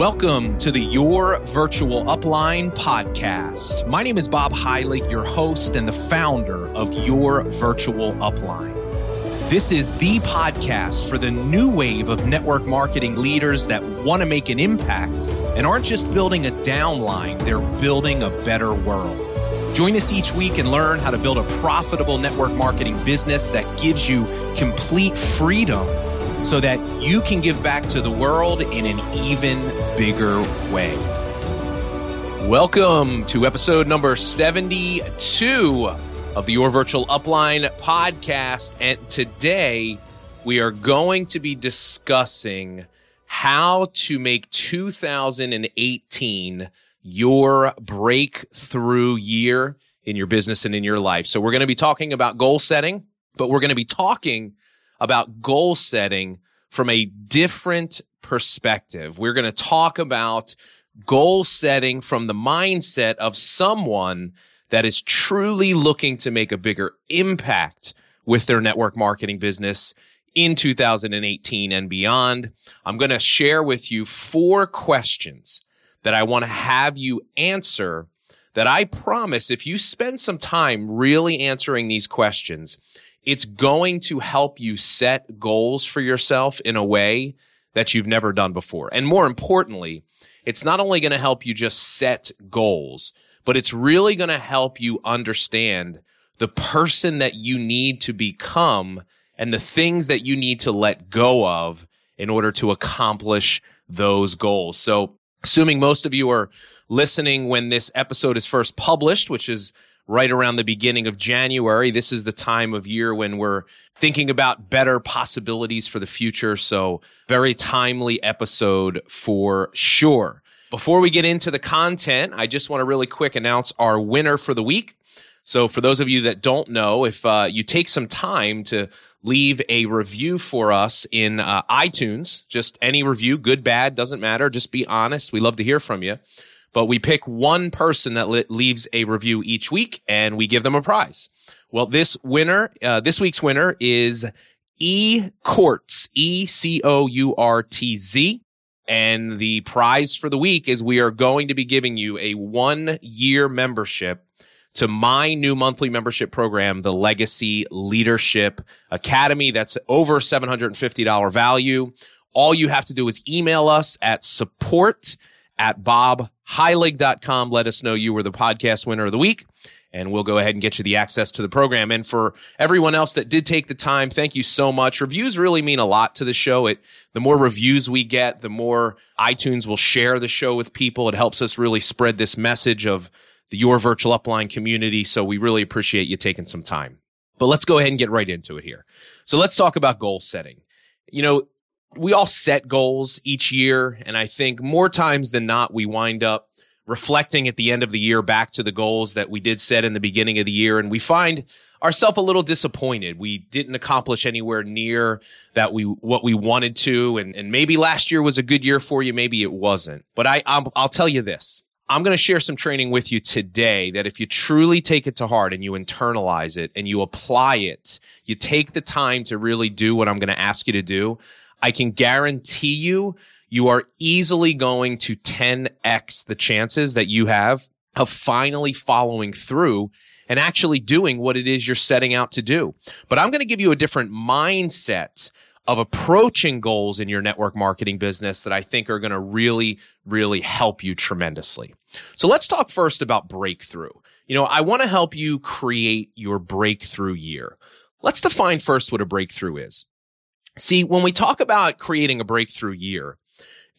Welcome to the Your Virtual Upline podcast. My name is Bob Heilig, your host and the founder of Your Virtual Upline. This is the podcast for the new wave of network marketing leaders that want to make an impact and aren't just building a downline, they're building a better world. Join us each week and learn how to build a profitable network marketing business that gives you complete freedom so that you can give back to the world in an even bigger way. Welcome to episode number 72 of the Your Virtual Upline podcast. And today we are going to be discussing how to make 2018 your breakthrough year in your business and in your life. So we're going to be talking about goal setting, but we're going to be talking about goal setting from a different perspective. We're going to talk about goal setting from the mindset of someone that is truly looking to make a bigger impact with their network marketing business in 2018 and beyond. I'm going to share with you four questions that I want to have you answer that I promise if you spend some time really answering these questions, it's going to help you set goals for yourself in a way that you've never done before. And more importantly, it's not only going to help you just set goals, but it's really going to help you understand the person that you need to become and the things that you need to let go of in order to accomplish those goals. So, assuming most of you are listening when this episode is first published, which is right around the beginning of January. This is the time of year when we're thinking about better possibilities for the future. So very timely episode for sure. Before we get into the content, I just want to really quick announce our winner for the week. So for those of you that don't know, if uh, you take some time to leave a review for us in uh, iTunes, just any review, good, bad, doesn't matter. Just be honest. We love to hear from you but we pick one person that leaves a review each week and we give them a prize. Well, this winner, uh, this week's winner is E Courts, E C O U R T Z. And the prize for the week is we are going to be giving you a one year membership to my new monthly membership program, the Legacy Leadership Academy. That's over $750 value. All you have to do is email us at support at bobheilig.com. Let us know you were the podcast winner of the week and we'll go ahead and get you the access to the program. And for everyone else that did take the time, thank you so much. Reviews really mean a lot to the show. It, the more reviews we get, the more iTunes will share the show with people. It helps us really spread this message of the Your Virtual Upline community. So we really appreciate you taking some time. But let's go ahead and get right into it here. So let's talk about goal setting. You know, we all set goals each year. And I think more times than not, we wind up reflecting at the end of the year back to the goals that we did set in the beginning of the year. And we find ourselves a little disappointed. We didn't accomplish anywhere near that we, what we wanted to. And, and maybe last year was a good year for you. Maybe it wasn't, but I, I'll, I'll tell you this. I'm going to share some training with you today that if you truly take it to heart and you internalize it and you apply it, you take the time to really do what I'm going to ask you to do, I can guarantee you, you are easily going to 10x the chances that you have of finally following through and actually doing what it is you're setting out to do. But I'm going to give you a different mindset of approaching goals in your network marketing business that I think are going to really, really help you tremendously. So let's talk first about breakthrough. You know, I want to help you create your breakthrough year. Let's define first what a breakthrough is. See, when we talk about creating a breakthrough year,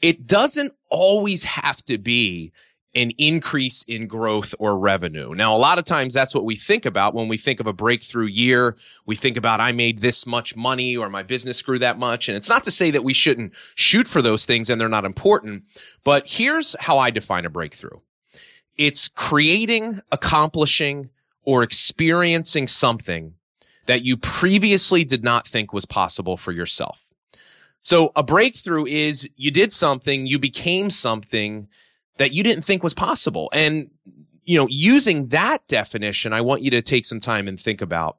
it doesn't always have to be an increase in growth or revenue. Now, a lot of times that's what we think about when we think of a breakthrough year. We think about, I made this much money or my business grew that much. And it's not to say that we shouldn't shoot for those things and they're not important, but here's how I define a breakthrough. It's creating, accomplishing, or experiencing something that you previously did not think was possible for yourself. So a breakthrough is you did something, you became something that you didn't think was possible. And, you know, using that definition, I want you to take some time and think about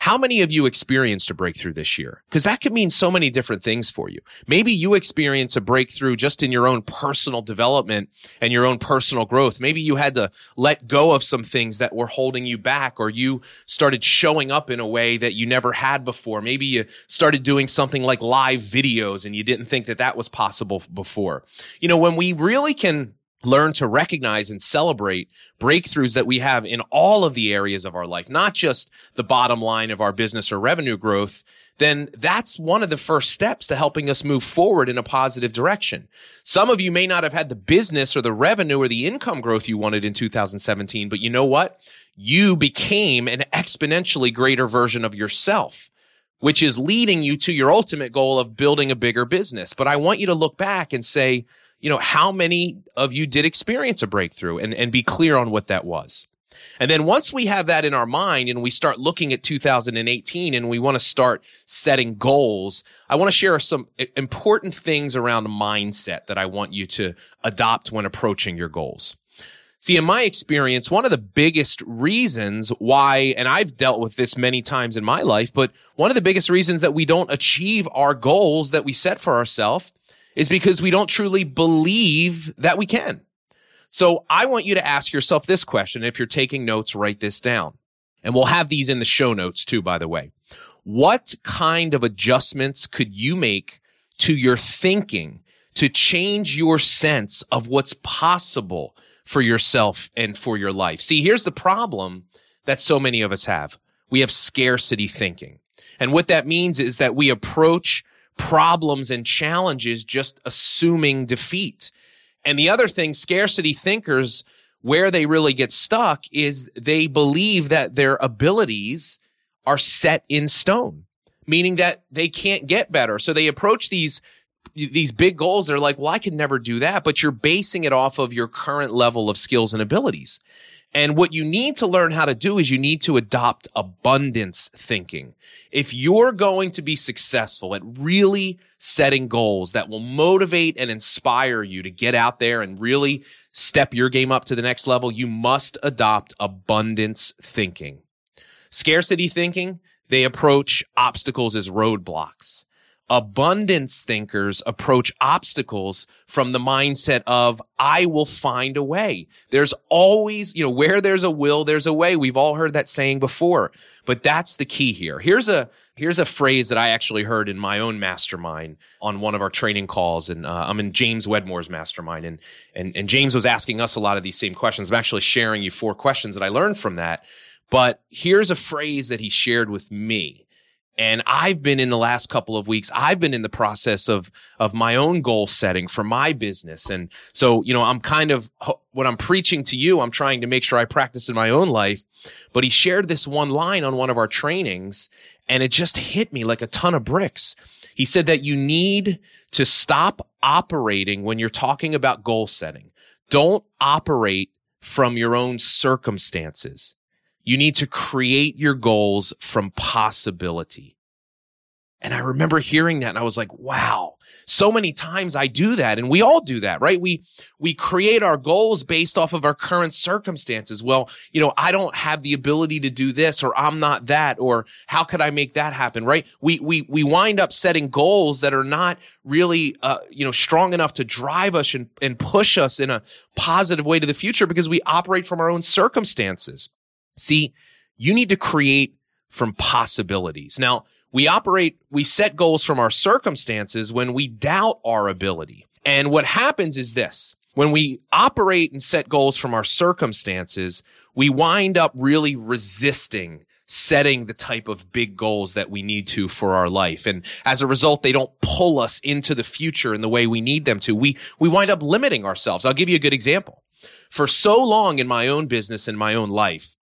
How many of you experienced a breakthrough this year? Because that could mean so many different things for you. Maybe you experience a breakthrough just in your own personal development and your own personal growth. Maybe you had to let go of some things that were holding you back or you started showing up in a way that you never had before. Maybe you started doing something like live videos and you didn't think that that was possible before. You know, when we really can learn to recognize and celebrate breakthroughs that we have in all of the areas of our life, not just the bottom line of our business or revenue growth, then that's one of the first steps to helping us move forward in a positive direction. Some of you may not have had the business or the revenue or the income growth you wanted in 2017, but you know what? You became an exponentially greater version of yourself which is leading you to your ultimate goal of building a bigger business. But I want you to look back and say, you know, how many of you did experience a breakthrough and, and be clear on what that was. And then once we have that in our mind and we start looking at 2018 and we want to start setting goals, I want to share some important things around mindset that I want you to adopt when approaching your goals. See, in my experience, one of the biggest reasons why, and I've dealt with this many times in my life, but one of the biggest reasons that we don't achieve our goals that we set for ourselves is because we don't truly believe that we can. So I want you to ask yourself this question. If you're taking notes, write this down. And we'll have these in the show notes too, by the way. What kind of adjustments could you make to your thinking to change your sense of what's possible for yourself and for your life? See, here's the problem that so many of us have. We have scarcity thinking. And what that means is that we approach problems and challenges just assuming defeat. And the other thing, scarcity thinkers, where they really get stuck is they believe that their abilities are set in stone, meaning that they can't get better. So they approach these these big goals, they're like, well, I could never do that, but you're basing it off of your current level of skills and abilities. And what you need to learn how to do is you need to adopt abundance thinking. If you're going to be successful at really setting goals that will motivate and inspire you to get out there and really step your game up to the next level, you must adopt abundance thinking. Scarcity thinking, they approach obstacles as roadblocks abundance thinkers approach obstacles from the mindset of I will find a way. There's always, you know, where there's a will, there's a way. We've all heard that saying before, but that's the key here. Here's a here's a phrase that I actually heard in my own mastermind on one of our training calls, and uh, I'm in James Wedmore's mastermind, and and and James was asking us a lot of these same questions. I'm actually sharing you four questions that I learned from that. But here's a phrase that he shared with me and I've been in the last couple of weeks, I've been in the process of, of my own goal setting for my business. And so, you know, I'm kind of, what I'm preaching to you, I'm trying to make sure I practice in my own life. But he shared this one line on one of our trainings and it just hit me like a ton of bricks. He said that you need to stop operating when you're talking about goal setting. Don't operate from your own circumstances. You need to create your goals from possibility. And I remember hearing that and I was like, wow, so many times I do that and we all do that, right? We, we create our goals based off of our current circumstances. Well, you know, I don't have the ability to do this or I'm not that or how could I make that happen, right? We, we, we wind up setting goals that are not really, uh, you know, strong enough to drive us and, and push us in a positive way to the future because we operate from our own circumstances. See, you need to create from possibilities. Now, we operate, we set goals from our circumstances when we doubt our ability. And what happens is this. When we operate and set goals from our circumstances, we wind up really resisting setting the type of big goals that we need to for our life. And as a result, they don't pull us into the future in the way we need them to. We, we wind up limiting ourselves. I'll give you a good example. For so long in my own business and my own life,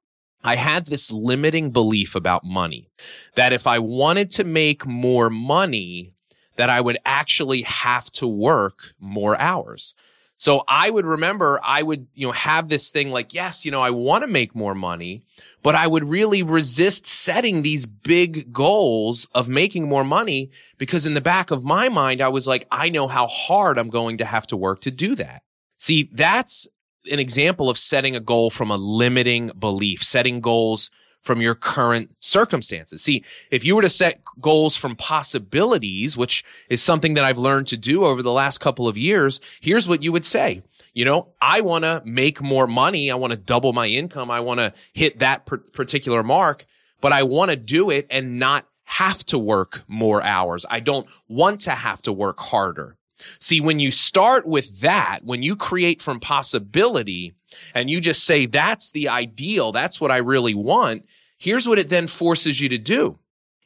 I had this limiting belief about money that if I wanted to make more money, that I would actually have to work more hours. So I would remember I would, you know, have this thing like, yes, you know, I want to make more money, but I would really resist setting these big goals of making more money because in the back of my mind, I was like, I know how hard I'm going to have to work to do that. See, that's an example of setting a goal from a limiting belief, setting goals from your current circumstances. See, if you were to set goals from possibilities, which is something that I've learned to do over the last couple of years, here's what you would say. You know, I want to make more money. I want to double my income. I want to hit that particular mark, but I want to do it and not have to work more hours. I don't want to have to work harder. See, when you start with that, when you create from possibility and you just say, that's the ideal, that's what I really want, here's what it then forces you to do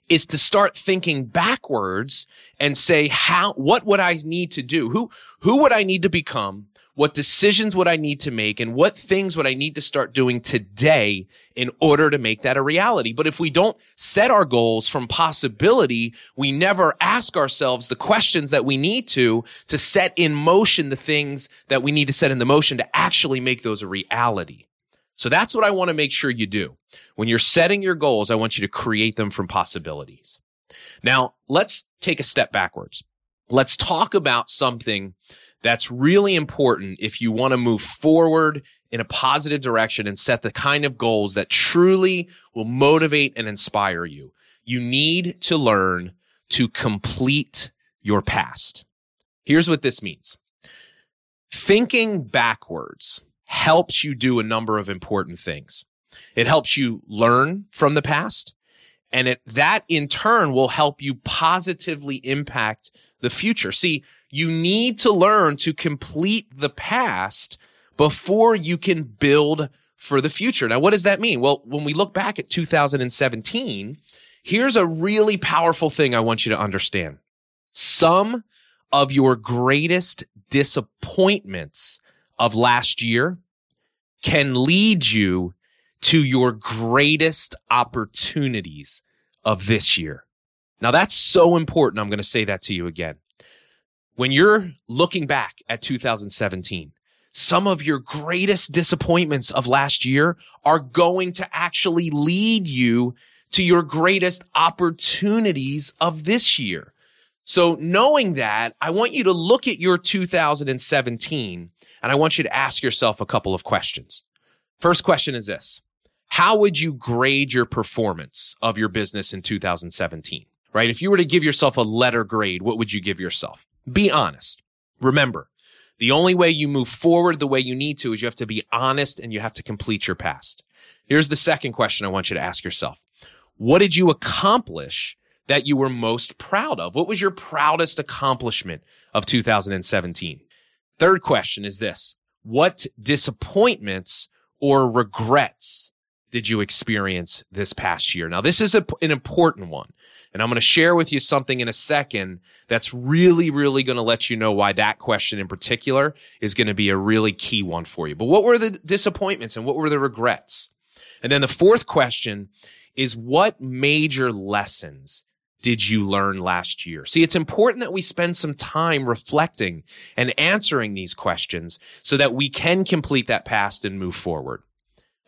is to start thinking backwards and say, how, what would I need to do? Who, who would I need to become? What decisions would I need to make and what things would I need to start doing today in order to make that a reality? But if we don't set our goals from possibility, we never ask ourselves the questions that we need to, to set in motion the things that we need to set in the motion to actually make those a reality. So that's what I want to make sure you do. When you're setting your goals, I want you to create them from possibilities. Now, let's take a step backwards. Let's talk about something that's really important if you want to move forward in a positive direction and set the kind of goals that truly will motivate and inspire you. You need to learn to complete your past. Here's what this means. Thinking backwards helps you do a number of important things. It helps you learn from the past and it, that in turn will help you positively impact the future. See, you need to learn to complete the past before you can build for the future. Now, what does that mean? Well, when we look back at 2017, here's a really powerful thing I want you to understand. Some of your greatest disappointments of last year can lead you to your greatest opportunities of this year. Now that's so important. I'm going to say that to you again when you're looking back at 2017, some of your greatest disappointments of last year are going to actually lead you to your greatest opportunities of this year. So knowing that, I want you to look at your 2017 and I want you to ask yourself a couple of questions. First question is this. How would you grade your performance of your business in 2017? Right? If you were to give yourself a letter grade, what would you give yourself? Be honest. Remember, the only way you move forward the way you need to is you have to be honest and you have to complete your past. Here's the second question I want you to ask yourself. What did you accomplish that you were most proud of? What was your proudest accomplishment of 2017? Third question is this. What disappointments or regrets did you experience this past year? Now, this is a, an important one. And I'm going to share with you something in a second that's really, really going to let you know why that question in particular is going to be a really key one for you. But what were the disappointments and what were the regrets? And then the fourth question is what major lessons did you learn last year? See, it's important that we spend some time reflecting and answering these questions so that we can complete that past and move forward.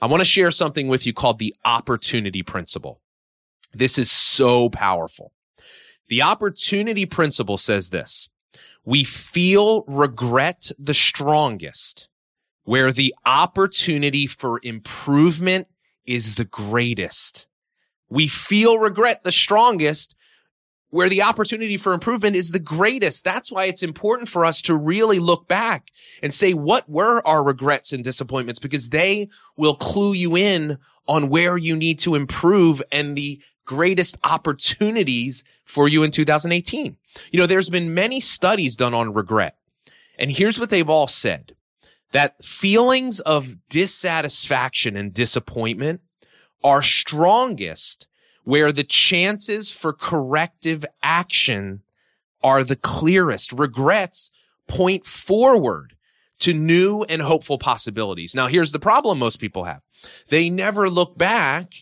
I want to share something with you called the opportunity principle. This is so powerful. The opportunity principle says this. We feel regret the strongest where the opportunity for improvement is the greatest. We feel regret the strongest where the opportunity for improvement is the greatest. That's why it's important for us to really look back and say, what were our regrets and disappointments? Because they will clue you in on where you need to improve and the greatest opportunities for you in 2018. You know, there's been many studies done on regret. And here's what they've all said that feelings of dissatisfaction and disappointment are strongest where the chances for corrective action are the clearest. Regrets point forward to new and hopeful possibilities. Now, here's the problem most people have. They never look back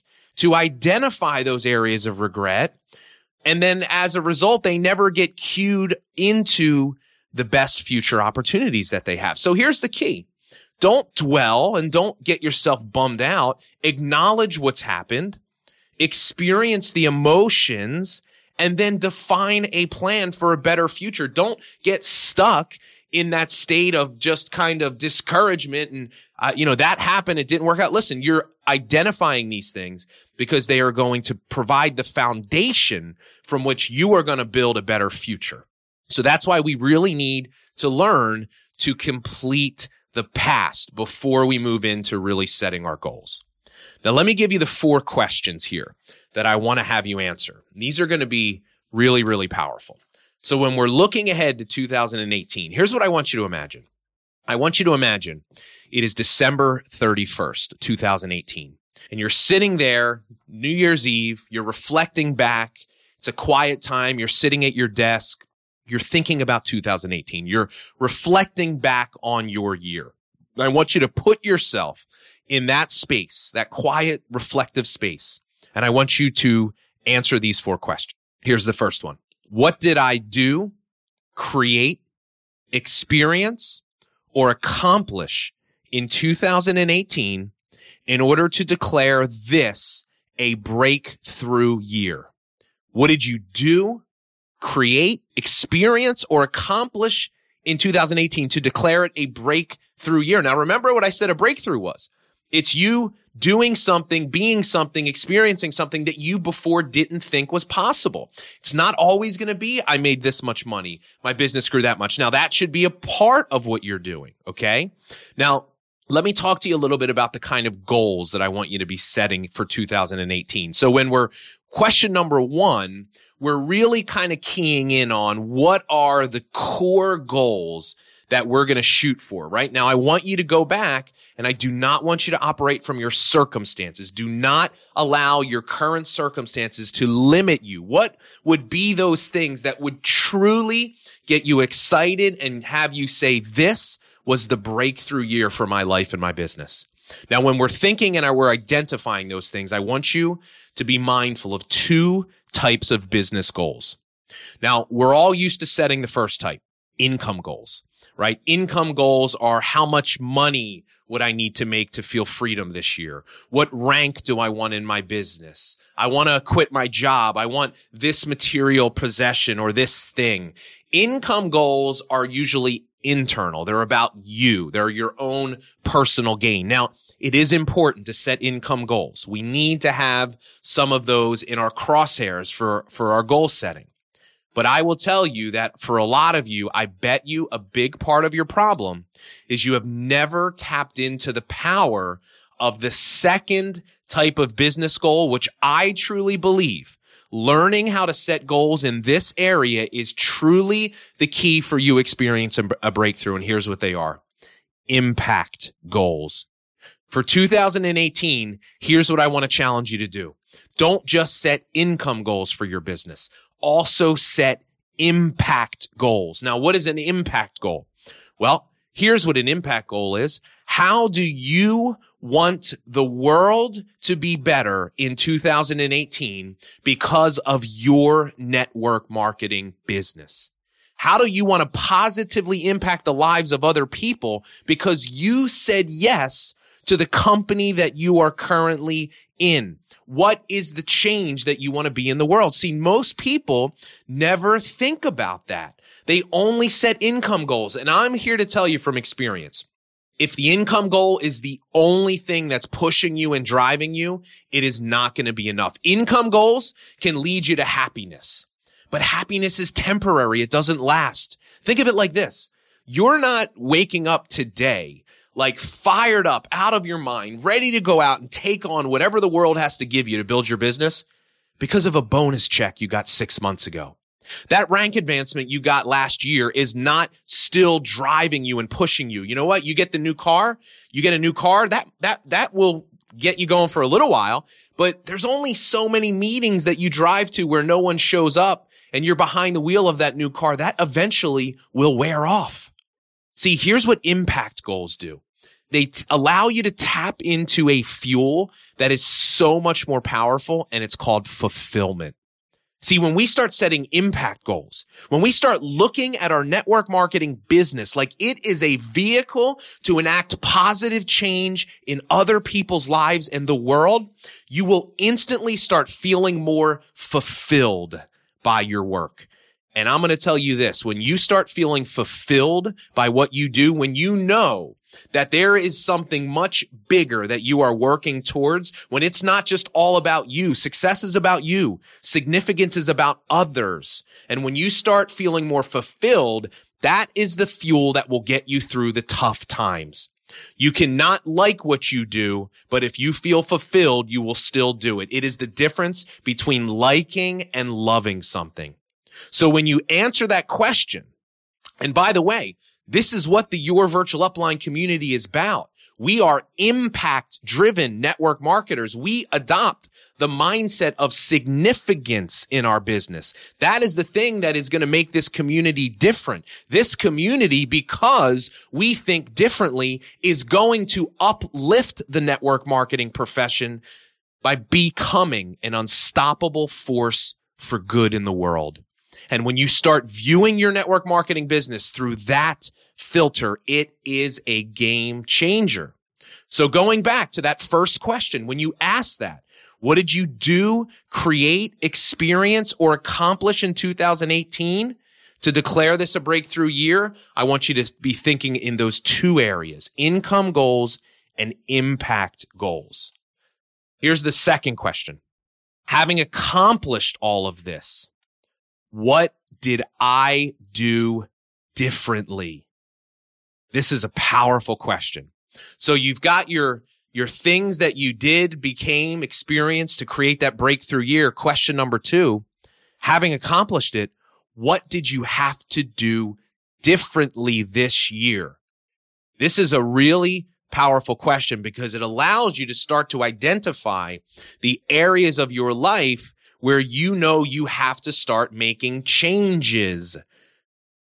to identify those areas of regret. And then as a result, they never get cued into the best future opportunities that they have. So here's the key. Don't dwell and don't get yourself bummed out. Acknowledge what's happened experience the emotions, and then define a plan for a better future. Don't get stuck in that state of just kind of discouragement and uh, you know that happened it didn't work out listen you're identifying these things because they are going to provide the foundation from which you are going to build a better future. So that's why we really need to learn to complete the past before we move into really setting our goals. Now, let me give you the four questions here that I want to have you answer. These are going to be really, really powerful. So when we're looking ahead to 2018, here's what I want you to imagine. I want you to imagine it is December 31st, 2018, and you're sitting there, New Year's Eve, you're reflecting back. It's a quiet time. You're sitting at your desk. You're thinking about 2018. You're reflecting back on your year. I want you to put yourself in that space, that quiet, reflective space. And I want you to answer these four questions. Here's the first one. What did I do, create, experience, or accomplish in 2018 in order to declare this a breakthrough year? What did you do, create, experience, or accomplish in 2018 to declare it a breakthrough year? Now remember what I said a breakthrough was. It's you doing something, being something, experiencing something that you before didn't think was possible. It's not always going to be, I made this much money. My business grew that much. Now that should be a part of what you're doing. Okay. Now, let me talk to you a little bit about the kind of goals that I want you to be setting for 2018. So when we're question number one, we're really kind of keying in on what are the core goals that we're going to shoot for, right? Now, I want you to go back and I do not want you to operate from your circumstances. Do not allow your current circumstances to limit you. What would be those things that would truly get you excited and have you say, this was the breakthrough year for my life and my business? Now, when we're thinking and we're identifying those things, I want you to be mindful of two types of business goals. Now, we're all used to setting the first type, income goals right? Income goals are how much money would I need to make to feel freedom this year? What rank do I want in my business? I want to quit my job. I want this material possession or this thing. Income goals are usually internal. They're about you. They're your own personal gain. Now, it is important to set income goals. We need to have some of those in our crosshairs for, for our goal setting. But I will tell you that for a lot of you, I bet you a big part of your problem is you have never tapped into the power of the second type of business goal, which I truly believe learning how to set goals in this area is truly the key for you experiencing a breakthrough. And here's what they are. Impact goals. For 2018, here's what I want to challenge you to do. Don't just set income goals for your business also set impact goals. Now, what is an impact goal? Well, here's what an impact goal is. How do you want the world to be better in 2018 because of your network marketing business? How do you want to positively impact the lives of other people because you said yes to the company that you are currently in? What is the change that you want to be in the world? See, most people never think about that. They only set income goals. And I'm here to tell you from experience. If the income goal is the only thing that's pushing you and driving you, it is not going to be enough. Income goals can lead you to happiness, but happiness is temporary. It doesn't last. Think of it like this. You're not waking up today like fired up out of your mind, ready to go out and take on whatever the world has to give you to build your business because of a bonus check you got six months ago. That rank advancement you got last year is not still driving you and pushing you. You know what? You get the new car, you get a new car, that, that, that will get you going for a little while, but there's only so many meetings that you drive to where no one shows up and you're behind the wheel of that new car. That eventually will wear off. See, here's what impact goals do. They t- allow you to tap into a fuel that is so much more powerful and it's called fulfillment. See, when we start setting impact goals, when we start looking at our network marketing business like it is a vehicle to enact positive change in other people's lives and the world, you will instantly start feeling more fulfilled by your work. And I'm going to tell you this, when you start feeling fulfilled by what you do, when you know that there is something much bigger that you are working towards when it's not just all about you. Success is about you. Significance is about others. And when you start feeling more fulfilled, that is the fuel that will get you through the tough times. You cannot like what you do, but if you feel fulfilled, you will still do it. It is the difference between liking and loving something. So when you answer that question, and by the way, this is what the Your Virtual Upline community is about. We are impact driven network marketers. We adopt the mindset of significance in our business. That is the thing that is going to make this community different. This community, because we think differently, is going to uplift the network marketing profession by becoming an unstoppable force for good in the world. And when you start viewing your network marketing business through that filter, it is a game changer. So going back to that first question, when you ask that, what did you do, create, experience, or accomplish in 2018 to declare this a breakthrough year? I want you to be thinking in those two areas, income goals and impact goals. Here's the second question. Having accomplished all of this, what did I do differently? This is a powerful question. So you've got your, your things that you did, became, experienced to create that breakthrough year. Question number two, having accomplished it, what did you have to do differently this year? This is a really powerful question because it allows you to start to identify the areas of your life where you know you have to start making changes.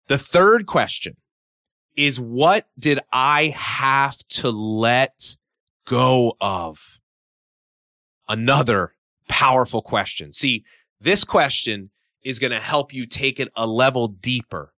The third question is what did I have to let go of? Another powerful question. See, this question is going to help you take it a level deeper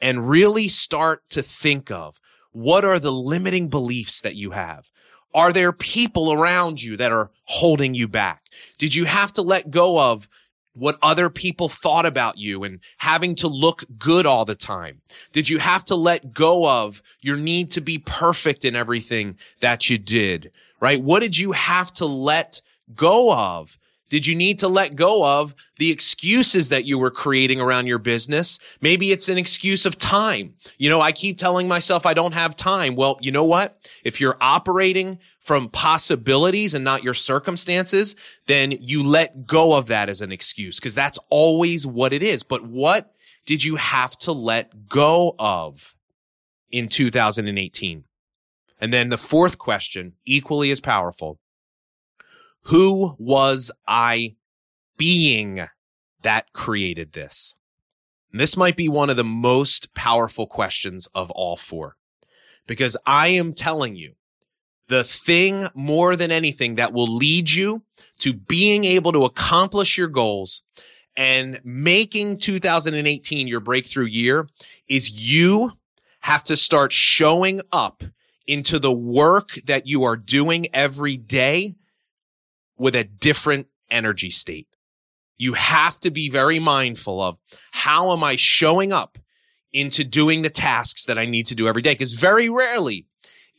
and really start to think of what are the limiting beliefs that you have? Are there people around you that are holding you back? Did you have to let go of what other people thought about you and having to look good all the time? Did you have to let go of your need to be perfect in everything that you did? Right? What did you have to let go of did you need to let go of the excuses that you were creating around your business? Maybe it's an excuse of time. You know, I keep telling myself I don't have time. Well, you know what? If you're operating from possibilities and not your circumstances, then you let go of that as an excuse because that's always what it is. But what did you have to let go of in 2018? And then the fourth question, equally as powerful. Who was I being that created this? And this might be one of the most powerful questions of all four, because I am telling you the thing more than anything that will lead you to being able to accomplish your goals and making 2018 your breakthrough year is you have to start showing up into the work that you are doing every day with a different energy state. You have to be very mindful of how am I showing up into doing the tasks that I need to do every day? Because very rarely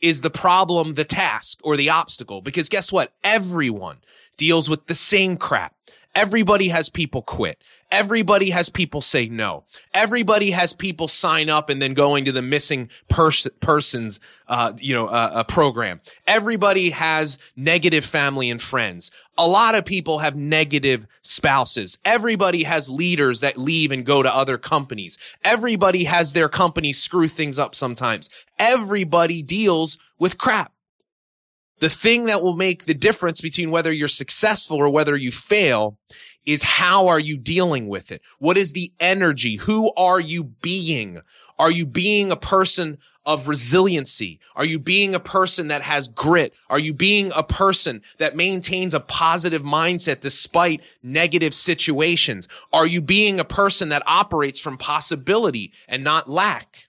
is the problem the task or the obstacle. Because guess what? Everyone deals with the same crap. Everybody has people quit. Everybody has people say no. Everybody has people sign up and then going to the missing pers- persons, uh, you know, uh, a program. Everybody has negative family and friends. A lot of people have negative spouses. Everybody has leaders that leave and go to other companies. Everybody has their company screw things up sometimes. Everybody deals with crap. The thing that will make the difference between whether you're successful or whether you fail is how are you dealing with it? What is the energy? Who are you being? Are you being a person of resiliency? Are you being a person that has grit? Are you being a person that maintains a positive mindset despite negative situations? Are you being a person that operates from possibility and not lack?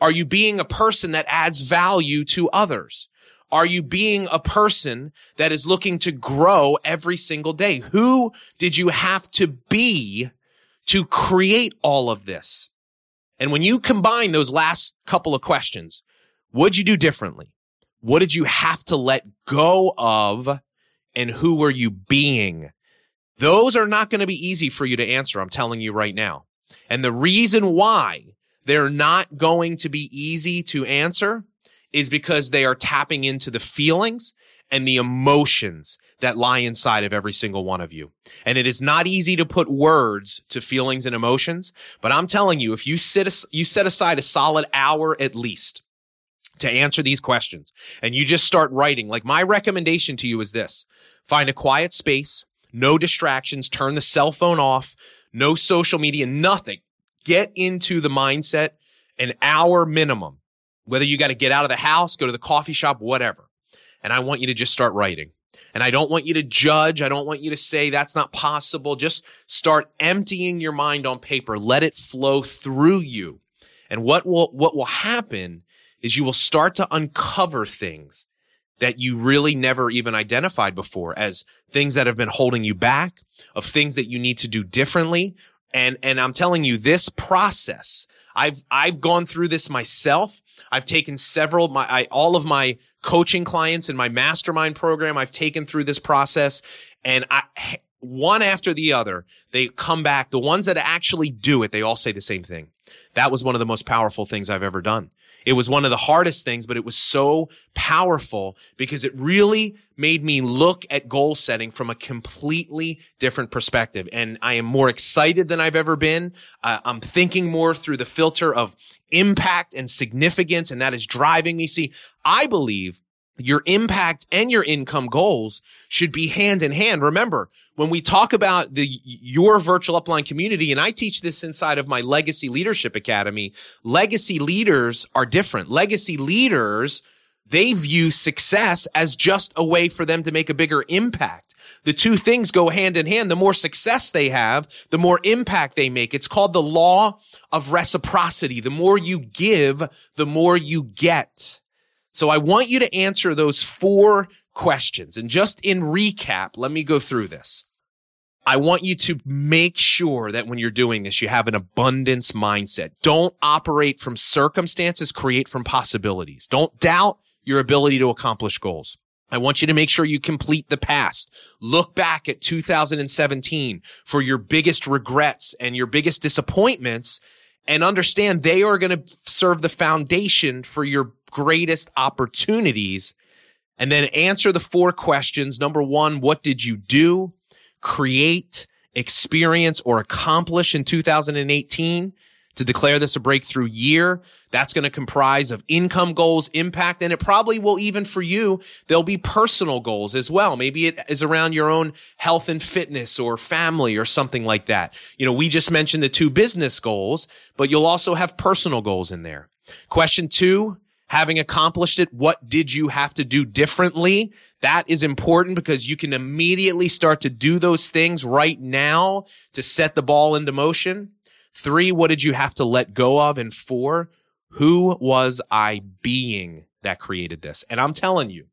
Are you being a person that adds value to others? Are you being a person that is looking to grow every single day? Who did you have to be to create all of this? And when you combine those last couple of questions What'd you do differently? What did you have to let go of? And who were you being? Those are not going to be easy for you to answer. I'm telling you right now. And the reason why they're not going to be easy to answer is because they are tapping into the feelings and the emotions that lie inside of every single one of you. And it is not easy to put words to feelings and emotions, but I'm telling you, if you sit, you set aside a solid hour at least to answer these questions and you just start writing, like my recommendation to you is this, find a quiet space, no distractions, turn the cell phone off, no social media, nothing. Get into the mindset an hour minimum, whether you got to get out of the house, go to the coffee shop, whatever. And I want you to just start writing. And I don't want you to judge. I don't want you to say that's not possible. Just start emptying your mind on paper. Let it flow through you. And what will, what will happen is you will start to uncover things that you really never even identified before as things that have been holding you back, of things that you need to do differently. And, and I'm telling you, this process, I've, I've gone through this myself. I've taken several, my, I, all of my coaching clients in my mastermind program. I've taken through this process and I, one after the other, they come back. The ones that actually do it, they all say the same thing. That was one of the most powerful things I've ever done. It was one of the hardest things, but it was so powerful because it really made me look at goal setting from a completely different perspective. And I am more excited than I've ever been. Uh, I'm thinking more through the filter of impact and significance, and that is driving me. See, I believe your impact and your income goals should be hand in hand. Remember, when we talk about the your virtual upline community, and I teach this inside of my Legacy Leadership Academy, legacy leaders are different. Legacy leaders, they view success as just a way for them to make a bigger impact. The two things go hand in hand. The more success they have, the more impact they make. It's called the law of reciprocity. The more you give, the more you get. So I want you to answer those four questions. And just in recap, let me go through this. I want you to make sure that when you're doing this, you have an abundance mindset. Don't operate from circumstances, create from possibilities. Don't doubt your ability to accomplish goals. I want you to make sure you complete the past. Look back at 2017 for your biggest regrets and your biggest disappointments and understand they are going to serve the foundation for your greatest opportunities. And then answer the four questions. Number one, what did you do, create, experience, or accomplish in 2018? to declare this a breakthrough year. That's going to comprise of income goals, impact, and it probably will even for you, there'll be personal goals as well. Maybe it is around your own health and fitness or family or something like that. You know, we just mentioned the two business goals, but you'll also have personal goals in there. Question two, having accomplished it, what did you have to do differently? That is important because you can immediately start to do those things right now to set the ball into motion. Three, what did you have to let go of? And four, who was I being that created this? And I'm telling you,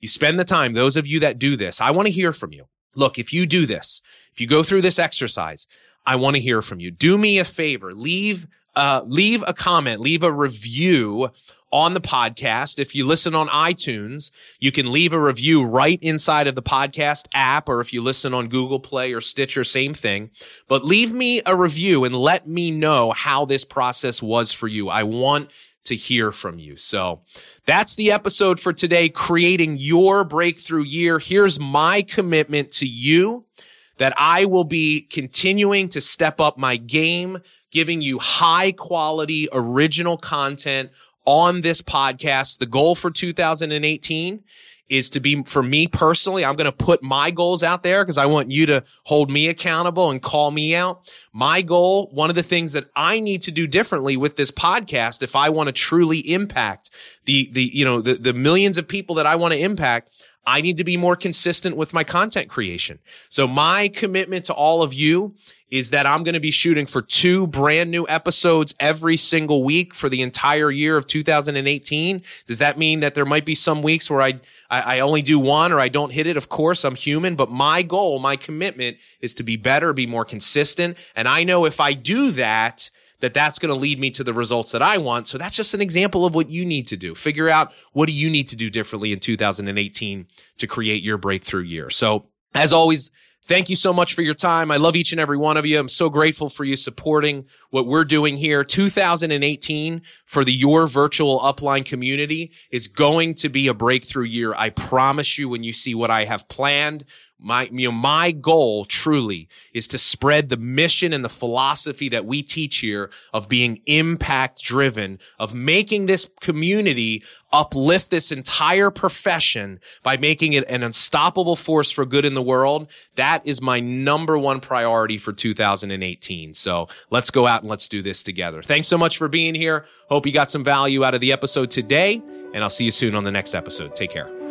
you spend the time, those of you that do this, I want to hear from you. Look, if you do this, if you go through this exercise, I want to hear from you. Do me a favor, leave uh, leave a comment, leave a review on the podcast. If you listen on iTunes, you can leave a review right inside of the podcast app, or if you listen on Google Play or Stitcher, same thing. But leave me a review and let me know how this process was for you. I want to hear from you. So that's the episode for today, creating your breakthrough year. Here's my commitment to you that I will be continuing to step up my game, giving you high quality original content on this podcast. The goal for 2018 is to be for me personally. I'm going to put my goals out there because I want you to hold me accountable and call me out. My goal, one of the things that I need to do differently with this podcast, if I want to truly impact the, the, you know, the, the millions of people that I want to impact, I need to be more consistent with my content creation. So my commitment to all of you is that I'm going to be shooting for two brand new episodes every single week for the entire year of 2018. Does that mean that there might be some weeks where I, I, I only do one or I don't hit it? Of course, I'm human, but my goal, my commitment is to be better, be more consistent. And I know if I do that, that that's going to lead me to the results that I want. So that's just an example of what you need to do. Figure out what do you need to do differently in 2018 to create your breakthrough year. So as always, Thank you so much for your time. I love each and every one of you. I'm so grateful for you supporting what we're doing here. 2018 for the Your Virtual Upline community is going to be a breakthrough year. I promise you when you see what I have planned, my, you know, my goal truly is to spread the mission and the philosophy that we teach here of being impact driven, of making this community uplift this entire profession by making it an unstoppable force for good in the world. That is my number one priority for 2018. So let's go out and let's do this together. Thanks so much for being here. Hope you got some value out of the episode today and I'll see you soon on the next episode. Take care.